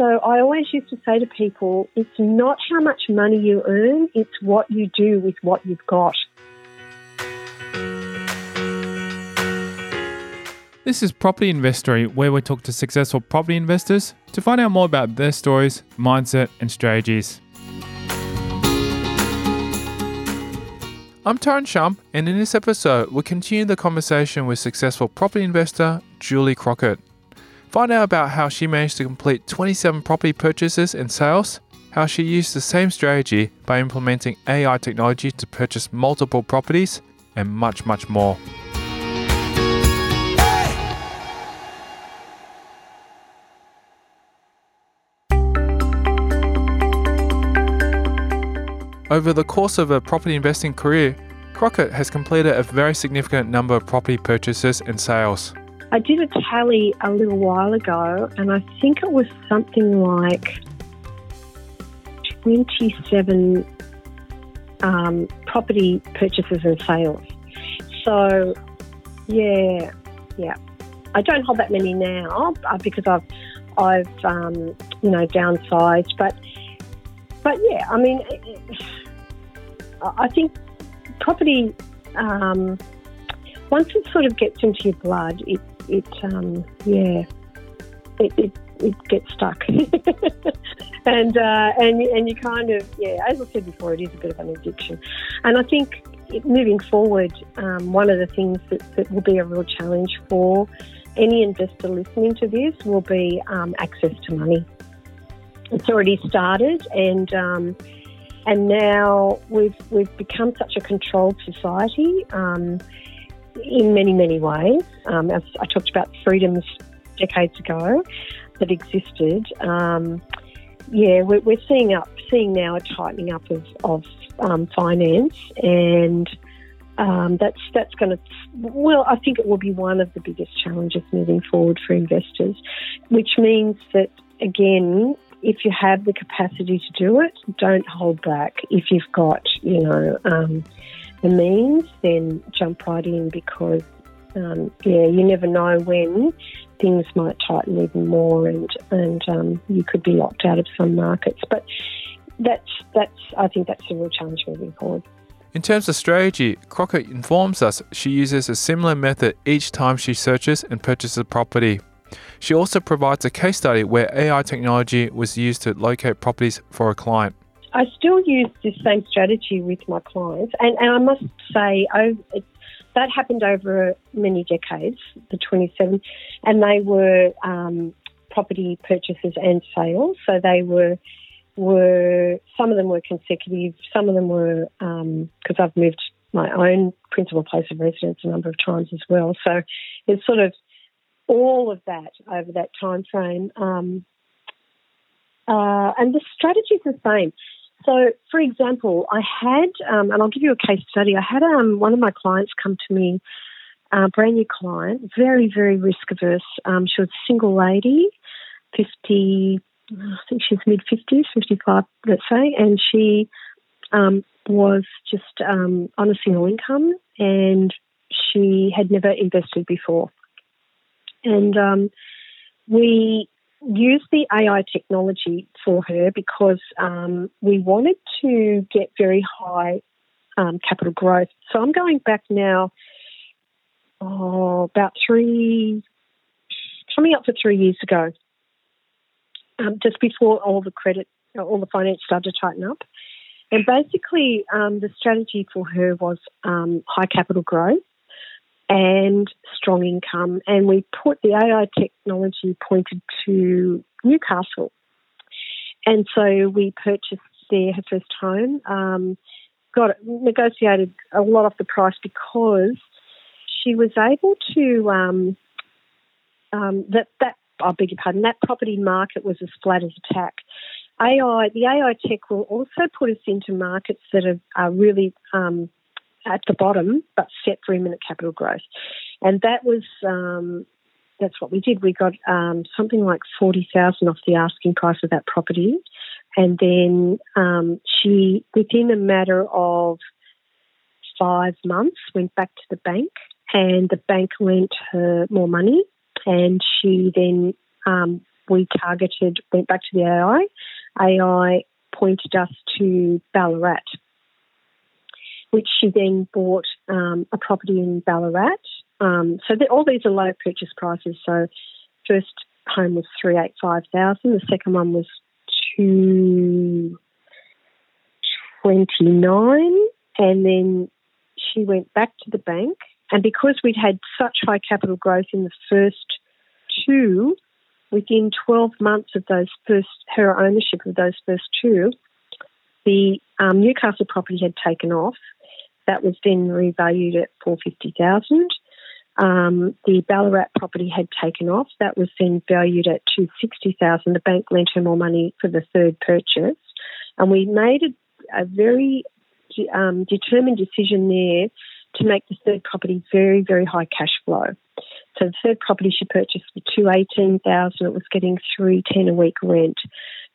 so I always used to say to people, it's not how much money you earn, it's what you do with what you've got. This is Property Investory, where we talk to successful property investors to find out more about their stories, mindset, and strategies. I'm Tyrone Shum, and in this episode, we continue the conversation with successful property investor Julie Crockett. Find out about how she managed to complete 27 property purchases and sales, how she used the same strategy by implementing AI technology to purchase multiple properties, and much, much more. Over the course of a property investing career, Crockett has completed a very significant number of property purchases and sales. I did a tally a little while ago, and I think it was something like 27 um, property purchases and sales. So, yeah, yeah. I don't hold that many now uh, because I've, I've, um, you know, downsized. But, but yeah, I mean, I think property. Um, once it sort of gets into your blood, it it um, yeah, it, it, it gets stuck, and uh, and and you kind of yeah, as I said before, it is a bit of an addiction, and I think moving forward, um, one of the things that, that will be a real challenge for any investor listening to this will be um, access to money. It's already started, and um, and now we've we've become such a controlled society. In many, many ways. Um, as I talked about freedoms decades ago that existed. Um, yeah, we're, we're, seeing up, seeing now a tightening up of, of um, finance, and um, that's that's going to. Well, I think it will be one of the biggest challenges moving forward for investors, which means that again, if you have the capacity to do it, don't hold back. If you've got, you know um, the means, then jump right in because, um, yeah, you never know when things might tighten even more and, and um, you could be locked out of some markets. But that's, that's, I think that's a real challenge moving forward. In terms of strategy, Crockett informs us she uses a similar method each time she searches and purchases a property. She also provides a case study where AI technology was used to locate properties for a client. I still use this same strategy with my clients, and, and I must say, oh, it, that happened over many decades, the 27, and they were um, property purchases and sales. So they were were some of them were consecutive, some of them were because um, I've moved my own principal place of residence a number of times as well. So it's sort of all of that over that time frame. Um, uh, and the strategy is the same. So, for example, I had, um, and I'll give you a case study. I had um, one of my clients come to me, a brand new client, very, very risk averse. Um, she was a single lady, 50, I think she's mid 50s, 55, let's say, and she um, was just um, on a single income and she had never invested before. And um, we used the AI technology for her because um, we wanted to get very high um, capital growth. So I'm going back now, oh, about three, coming up for three years ago, um, just before all the credit, all the finance started to tighten up. And basically, um, the strategy for her was um, high capital growth and strong income. And we put the AI technology pointed to Newcastle. And so we purchased there her first home, um, got negotiated a lot off the price because she was able to um, um, that that I beg your pardon that property market was as flat as a tack. AI the AI tech will also put us into markets that are, are really um, at the bottom, but set for imminent capital growth. And that was um, that's what we did. We got um, something like forty thousand off the asking price of that property, and then um, she, within a matter of five months, went back to the bank, and the bank lent her more money, and she then um, we targeted, went back to the AI. AI pointed us to Ballarat, which she then bought um, a property in Ballarat. Um, so all these are low purchase prices. So first home was three eight five thousand. The second one was two twenty nine, and then she went back to the bank. And because we'd had such high capital growth in the first two, within 12 months of those first, her ownership of those first two, the um, Newcastle property had taken off. That was then revalued at 450,000. Um, the Ballarat property had taken off. That was then valued at 260,000. The bank lent her more money for the third purchase. And we made a, a very um, determined decision there to make the third property very, very high cash flow. So the third property she purchased for two eighteen thousand. It was getting three ten a week rent,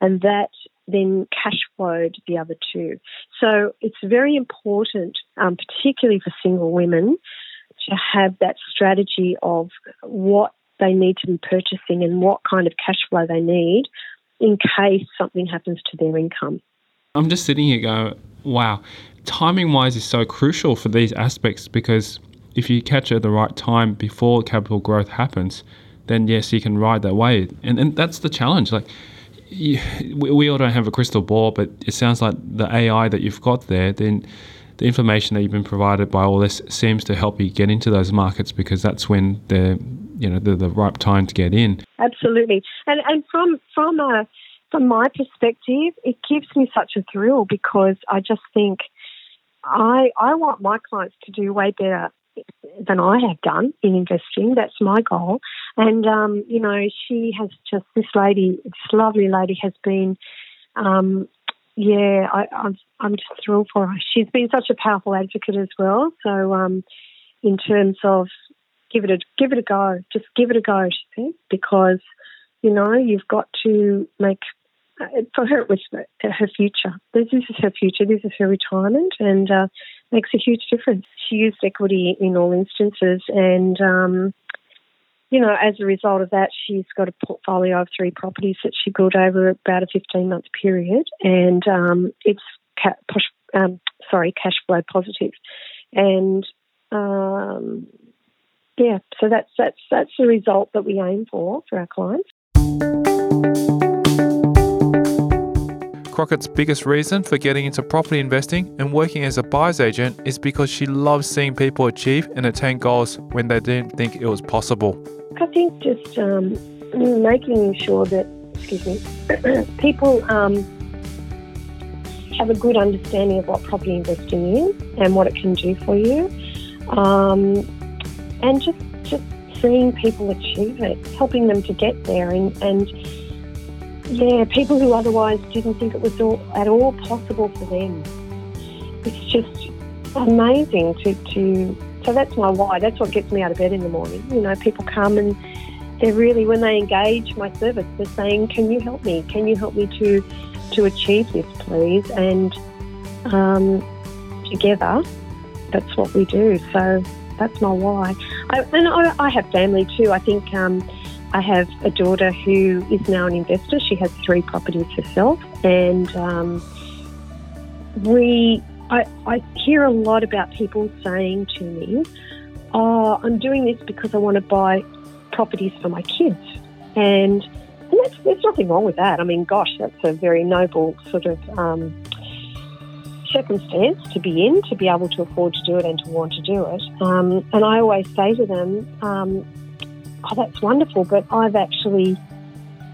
and that then cash flowed the other two. So it's very important, um, particularly for single women, to have that strategy of what they need to be purchasing and what kind of cash flow they need in case something happens to their income. I'm just sitting here going, wow, timing wise is so crucial for these aspects because if you catch it at the right time before capital growth happens, then yes, you can ride that wave. And, and that's the challenge. Like, you, we, we all don't have a crystal ball, but it sounds like the AI that you've got there, then the information that you've been provided by all this seems to help you get into those markets because that's when they're you know the, the right time to get in. Absolutely, and and from from a from my perspective, it gives me such a thrill because I just think I I want my clients to do way better than I have done in investing. That's my goal. And um, you know, she has just this lady, this lovely lady, has been. Um, yeah, I, I'm I'm just thrilled for her. She's been such a powerful advocate as well. So, um, in terms of give it a give it a go, just give it a go, she said, because you know you've got to make uh, for her, it was her future. This is her future. This is her retirement, and uh, makes a huge difference. She used equity in all instances, and um, you know, as a result of that, she's got a portfolio of three properties that she built over about a fifteen-month period, and um, it's ca- um, sorry, cash flow positive, and um, yeah, so that's that's that's the result that we aim for for our clients. Crockett's biggest reason for getting into property investing and working as a buyer's agent is because she loves seeing people achieve and attain goals when they didn't think it was possible. I think just um, making sure that, excuse me, people um, have a good understanding of what property investing is and what it can do for you, um, and just just seeing people achieve it, helping them to get there, and, and yeah, people who otherwise didn't think it was all, at all possible for them. It's just amazing to, to. So that's my why. That's what gets me out of bed in the morning. You know, people come and they're really when they engage my service, they're saying, "Can you help me? Can you help me to to achieve this, please?" And um, together, that's what we do. So that's my why. I, and I, I have family too. I think. Um, I have a daughter who is now an investor. She has three properties herself, and um, we. I, I hear a lot about people saying to me, "Oh, I'm doing this because I want to buy properties for my kids," and and that's, there's nothing wrong with that. I mean, gosh, that's a very noble sort of um, circumstance to be in, to be able to afford to do it and to want to do it. Um, and I always say to them, um, oh, that's wonderful, but I've actually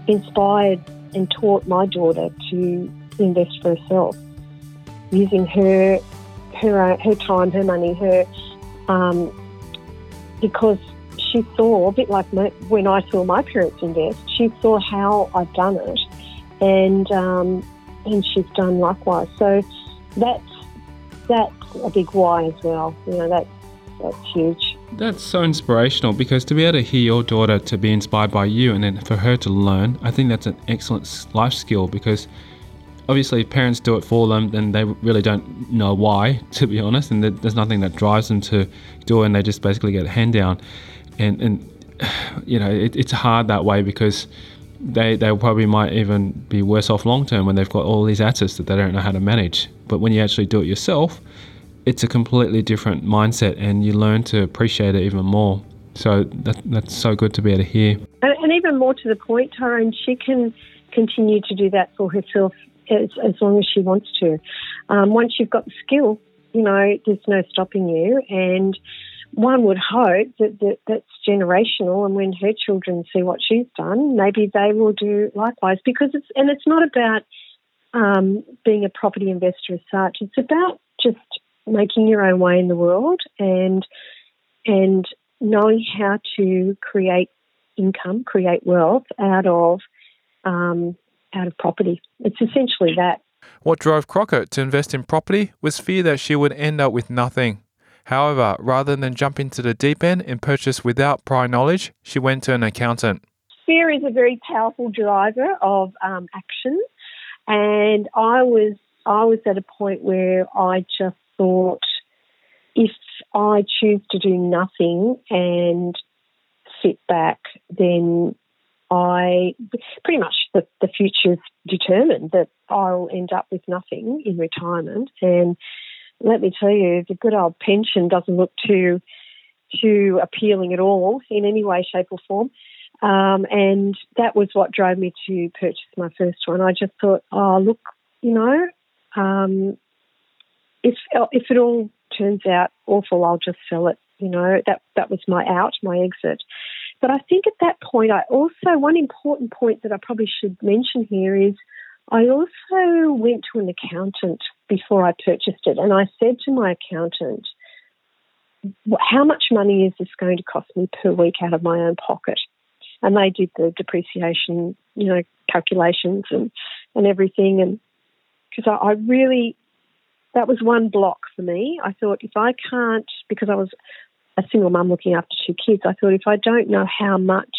inspired and taught my daughter to invest for herself using her her her time, her money, her um, because she saw a bit like my, when I saw my parents invest. She saw how I've done it, and um, and she's done likewise. So that's that's a big why as well. You know, that's that's huge. That's so inspirational because to be able to hear your daughter to be inspired by you and then for her to learn, I think that's an excellent life skill because obviously if parents do it for them, then they really don't know why, to be honest, and there's nothing that drives them to do it and they just basically get a hand down. And, and you know, it, it's hard that way because they they probably might even be worse off long term when they've got all these assets that they don't know how to manage. But when you actually do it yourself, it's a completely different mindset, and you learn to appreciate it even more. So that, that's so good to be able to hear. And, and even more to the point, Tyrone, she can continue to do that for herself as, as long as she wants to. Um, once you've got the skill, you know, there's no stopping you. And one would hope that, that that's generational, and when her children see what she's done, maybe they will do likewise. Because it's and it's not about um, being a property investor as such. It's about just making your own way in the world and and knowing how to create income, create wealth out of um, out of property. It's essentially that. What drove Crockett to invest in property was fear that she would end up with nothing. However, rather than jump into the deep end and purchase without prior knowledge, she went to an accountant. Fear is a very powerful driver of um, action, and I was I was at a point where I just thought if I choose to do nothing and sit back, then I pretty much the, the future's determined that I'll end up with nothing in retirement. And let me tell you, the good old pension doesn't look too too appealing at all in any way, shape, or form. Um, and that was what drove me to purchase my first one. I just thought, oh, look, you know, um, if if it all turns out awful, I'll just sell it. You know, that that was my out, my exit. But I think at that point, I also one important point that I probably should mention here is I also went to an accountant before I purchased it, and I said to my accountant, "How much money is this going to cost me per week out of my own pocket?" And they did the depreciation, you know, calculations and and everything, and because I, I really that was one block for me. I thought if I can't, because I was a single mum looking after two kids, I thought if I don't know how much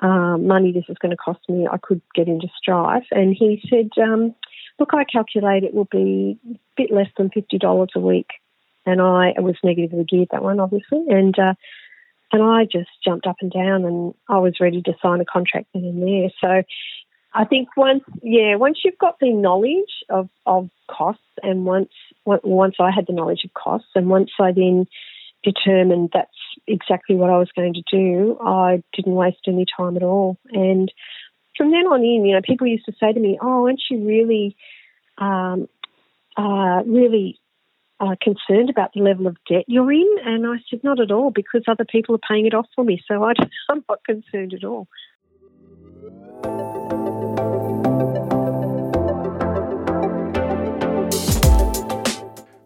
um, money this is going to cost me, I could get into strife. And he said, um, Look, I calculate it will be a bit less than $50 a week. And I, was negatively geared that one, obviously. And, uh, and I just jumped up and down and I was ready to sign a contract then and there. So I think once, yeah, once you've got the knowledge of, of costs and once, once I had the knowledge of costs and once I then determined that's exactly what I was going to do, I didn't waste any time at all. And from then on in, you know, people used to say to me, "Oh, aren't you really, um, uh, really uh, concerned about the level of debt you're in?" And I said, "Not at all, because other people are paying it off for me, so I I'm not concerned at all."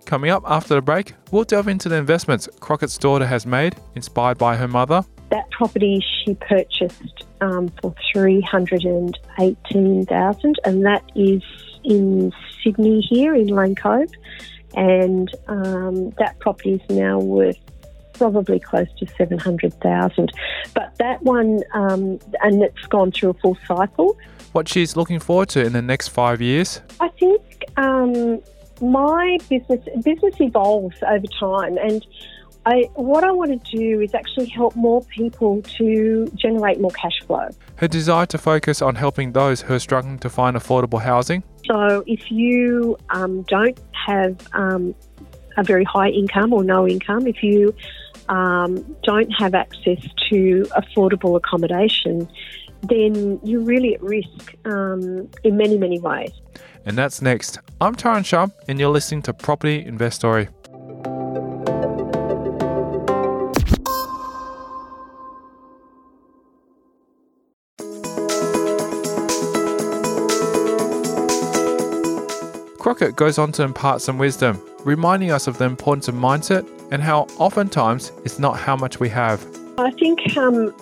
Coming up after the break, we'll delve into the investments Crockett's daughter has made, inspired by her mother. That property she purchased um, for three hundred and eighteen thousand, and that is in Sydney here in Lane Cove, and um, that property is now worth probably close to 700,000. But that one, um, and it's gone through a full cycle. What she's looking forward to in the next five years? I think um, my business business evolves over time, and I, what I want to do is actually help more people to generate more cash flow. Her desire to focus on helping those who are struggling to find affordable housing. So, if you um, don't have um, a very high income or no income, if you um, don't have access to affordable accommodation, then you're really at risk um, in many, many ways and that's next. I'm Tyrone Shum, and you're listening to Property Investory. Crockett goes on to impart some wisdom, reminding us of the importance of mindset and how oftentimes it's not how much we have. I think um,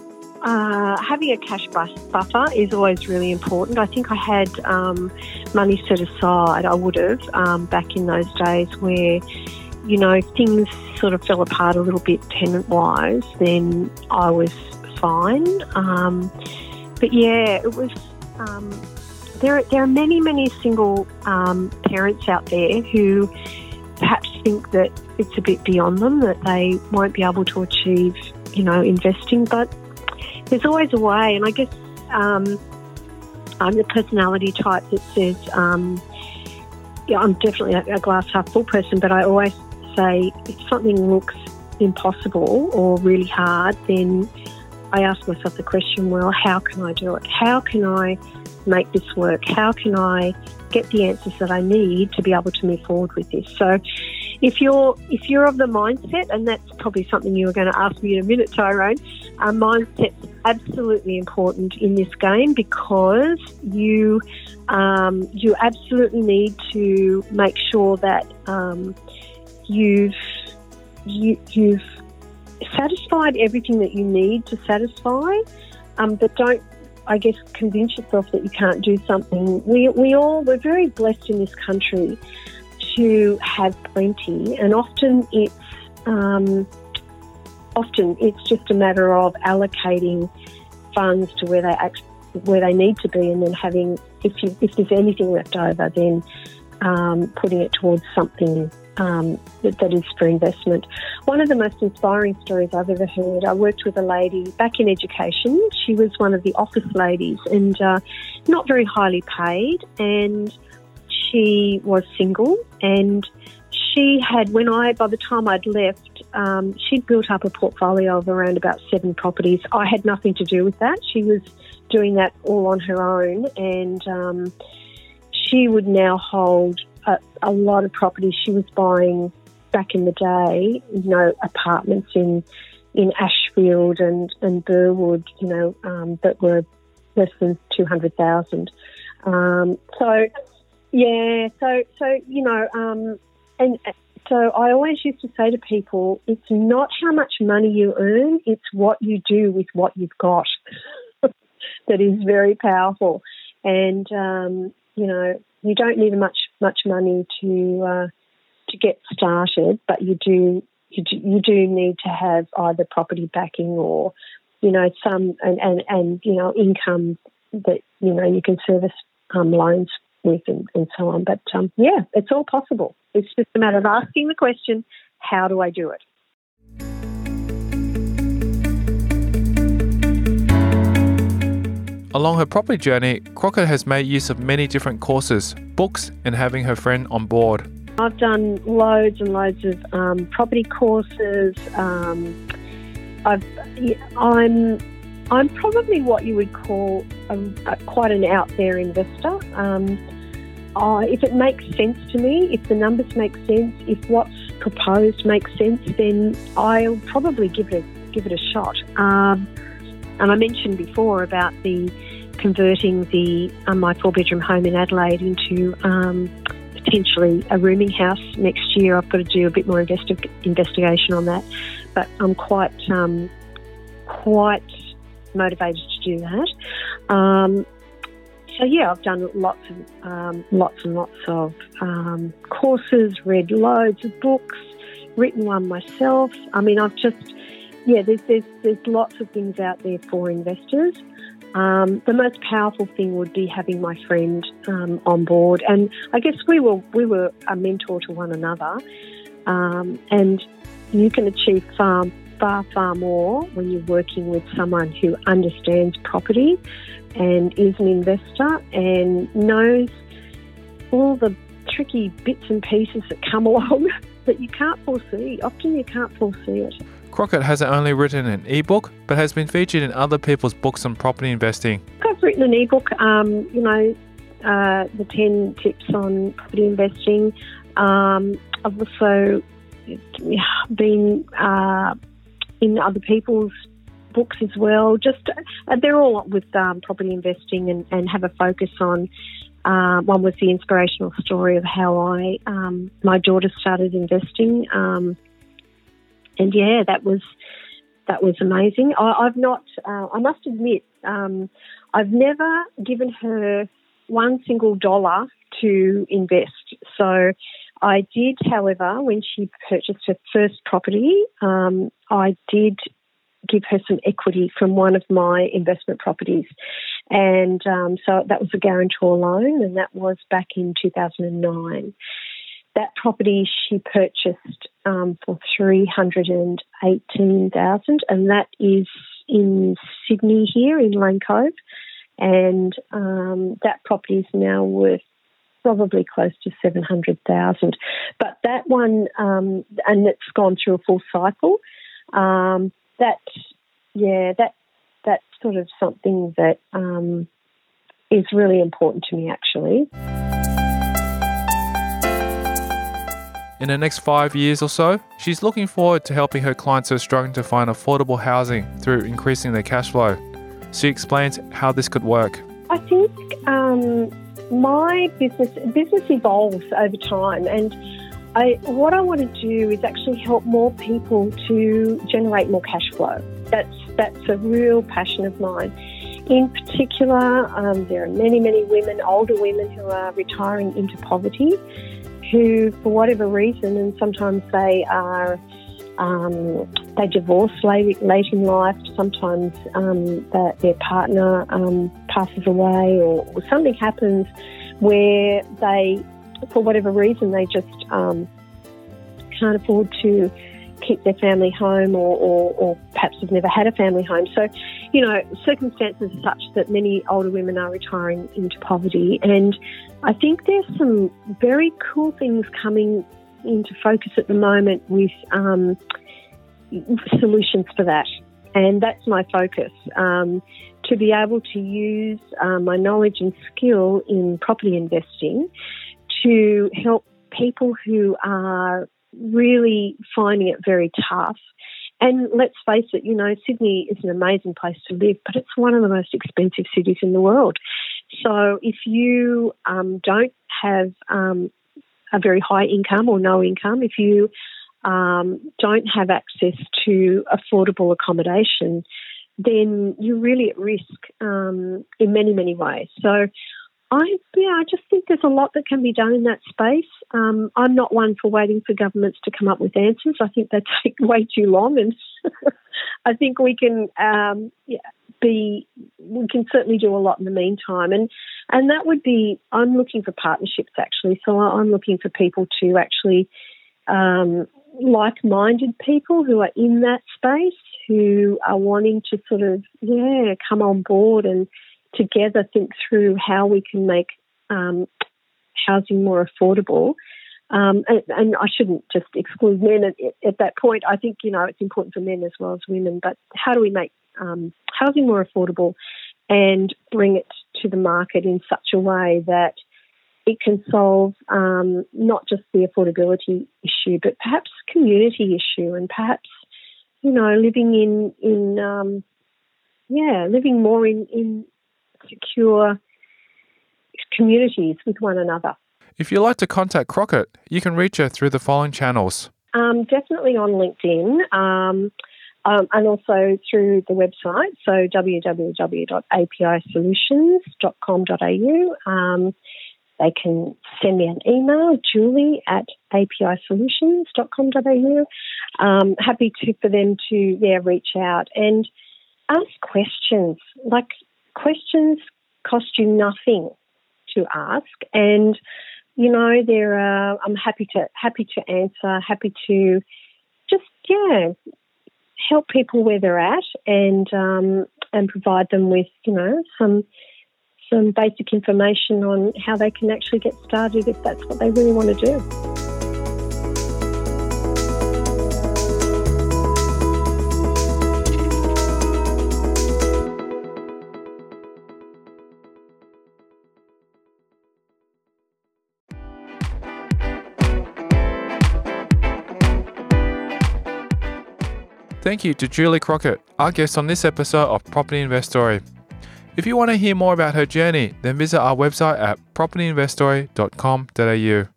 uh, having a cash buffer is always really important. I think I had um, money set aside, I would have, um, back in those days where, you know, things sort of fell apart a little bit tenant wise, then I was fine. Um, but yeah, it was. Um, there, there are many, many single um, parents out there who perhaps think that it's a bit beyond them, that they won't be able to achieve, you know, investing. But there's always a way, and I guess um, I'm the personality type that says, um, yeah, I'm definitely a, a glass half full person, but I always say if something looks impossible or really hard, then I ask myself the question, well, how can I do it? How can I make this work? How can I get the answers that I need to be able to move forward with this? So if you're if you're of the mindset, and that's probably something you were going to ask me in a minute, Tyrone, uh, mindset's absolutely important in this game because you um, you absolutely need to make sure that um, you've you, you've satisfied everything that you need to satisfy, um, but don't I guess, convince yourself that you can't do something. We, we all, we're very blessed in this country to have plenty, and often it's, um, often it's just a matter of allocating funds to where they act, where they need to be, and then having, if you, if there's anything left over, then um, putting it towards something um, that, that is for investment. One of the most inspiring stories I've ever heard, I worked with a lady back in education. She was one of the office ladies and uh, not very highly paid, and she was single. And she had, when I, by the time I'd left, um, she'd built up a portfolio of around about seven properties. I had nothing to do with that. She was doing that all on her own, and um, she would now hold a, a lot of properties she was buying back in the day, you know, apartments in in Ashfield and, and Burwood, you know, um, that were less than 200,000. Um, so, yeah, so, so you know, um, and so I always used to say to people, it's not how much money you earn, it's what you do with what you've got that is very powerful. And, um, you know, you don't need much much money to uh, to get started, but you do you do, you do need to have either property backing or you know some and and, and you know income that you know you can service um, loans with and, and, so on. But um, yeah, it's all possible. It's just a matter of asking the question, how do I do it? Along her property journey, Crockett has made use of many different courses, books, and having her friend on board. I've done loads and loads of um, property courses. Um, i am I'm probably what you would call a, a, quite an out there investor. Um, I, if it makes sense to me, if the numbers make sense, if what's proposed makes sense, then I'll probably give it a, give it a shot. Um, and I mentioned before about the converting the um, my four bedroom home in Adelaide into um, potentially a rooming house next year. I've got to do a bit more investi- investigation on that, but I'm quite um, quite motivated to do that. Um, so yeah, I've done lots of um, lots and lots of um, courses, read loads of books, written one myself. I mean, I've just yeah, there's, there's, there's lots of things out there for investors. Um, the most powerful thing would be having my friend um, on board, and I guess we were we were a mentor to one another, um, and you can achieve far far far more when you're working with someone who understands property and is an investor and knows all the tricky bits and pieces that come along that you can't foresee. Often you can't foresee it. Crockett hasn't only written an ebook, but has been featured in other people's books on property investing. I've written an ebook, um, you know, uh, the 10 tips on property investing. Um, I've also been uh, in other people's books as well. Just uh, they're all with um, property investing and, and, have a focus on. Uh, one was the inspirational story of how I um, my daughter started investing. Um, and yeah, that was that was amazing. I, have not, uh, I must admit, um, I've never given her one single dollar to invest. So I did, however, when she purchased her first property, um, I did give her some equity from one of my investment properties. And um, so that was a guarantor loan, and that was back in 2009. That property she purchased um, for three hundred and eighteen thousand, and that is in Sydney here in Lane Cove. and um, that property is now worth probably close to 700,000. But that one, um, and it's gone through a full cycle, um, that, yeah, that, that's sort of something that um, is really important to me actually. In the next five years or so, she's looking forward to helping her clients who are struggling to find affordable housing through increasing their cash flow. She explains how this could work. I think um, my business business evolves over time, and I, what I want to do is actually help more people to generate more cash flow. That's that's a real passion of mine. In particular, um, there are many many women, older women, who are retiring into poverty, who, for whatever reason, and sometimes they are um, they divorce late, late in life. Sometimes um, their partner um, passes away, or, or, something happens where they, for whatever reason, they just um, can't afford to keep their family home, or, or, or, perhaps have never had a family home. So, you know, circumstances are such that many older women are retiring into poverty, and I think there's some very cool things coming into focus at the moment with um, solutions for that. And that's my focus um, to be able to use uh, my knowledge and skill in property investing to help people who are really finding it very tough. And let's face it, you know, Sydney is an amazing place to live, but it's one of the most expensive cities in the world. So if you um, don't have um, a very high income or no income, if you um, don't have access to affordable accommodation, then you're really at risk um, in many, many ways. So, I yeah, I just think there's a lot that can be done in that space. Um, I'm not one for waiting for governments to come up with answers. I think they take way too long, and I think we can um, yeah, be we can certainly do a lot in the meantime. And and that would be I'm looking for partnerships actually. So I'm looking for people to actually um, like-minded people who are in that space who are wanting to sort of yeah come on board and together think through how we can make um, housing more affordable. Um, and, and, I shouldn't just exclude men at, at, that point. I think you know it's important for men as well as women. But how do we make um, housing more affordable and bring it to the market in such a way that it can solve um, not just the affordability issue, but perhaps community issue, and perhaps you know living in in um, yeah living more in in secure communities with one another. If you'd like to contact Crockett, you can reach her through the following channels. Um, definitely on LinkedIn. Um, and also through the website, so www.apisolutions.com.au. Um, they can send me an email, julie at apisolutions.com.au. Um, happy to, for them to yeah, reach out and ask questions. Like, questions cost you nothing to ask. And, you know, there are, I'm happy to, happy to answer, happy to just, yeah, help people where they're at and um, and provide them with you know some some basic information on how they can actually get started if that's what they really want to do. Thank you to Julie Crockett, our guest on this episode of Property Investory. If you want to hear more about her journey, then visit our website at propertyinvestory.com.au.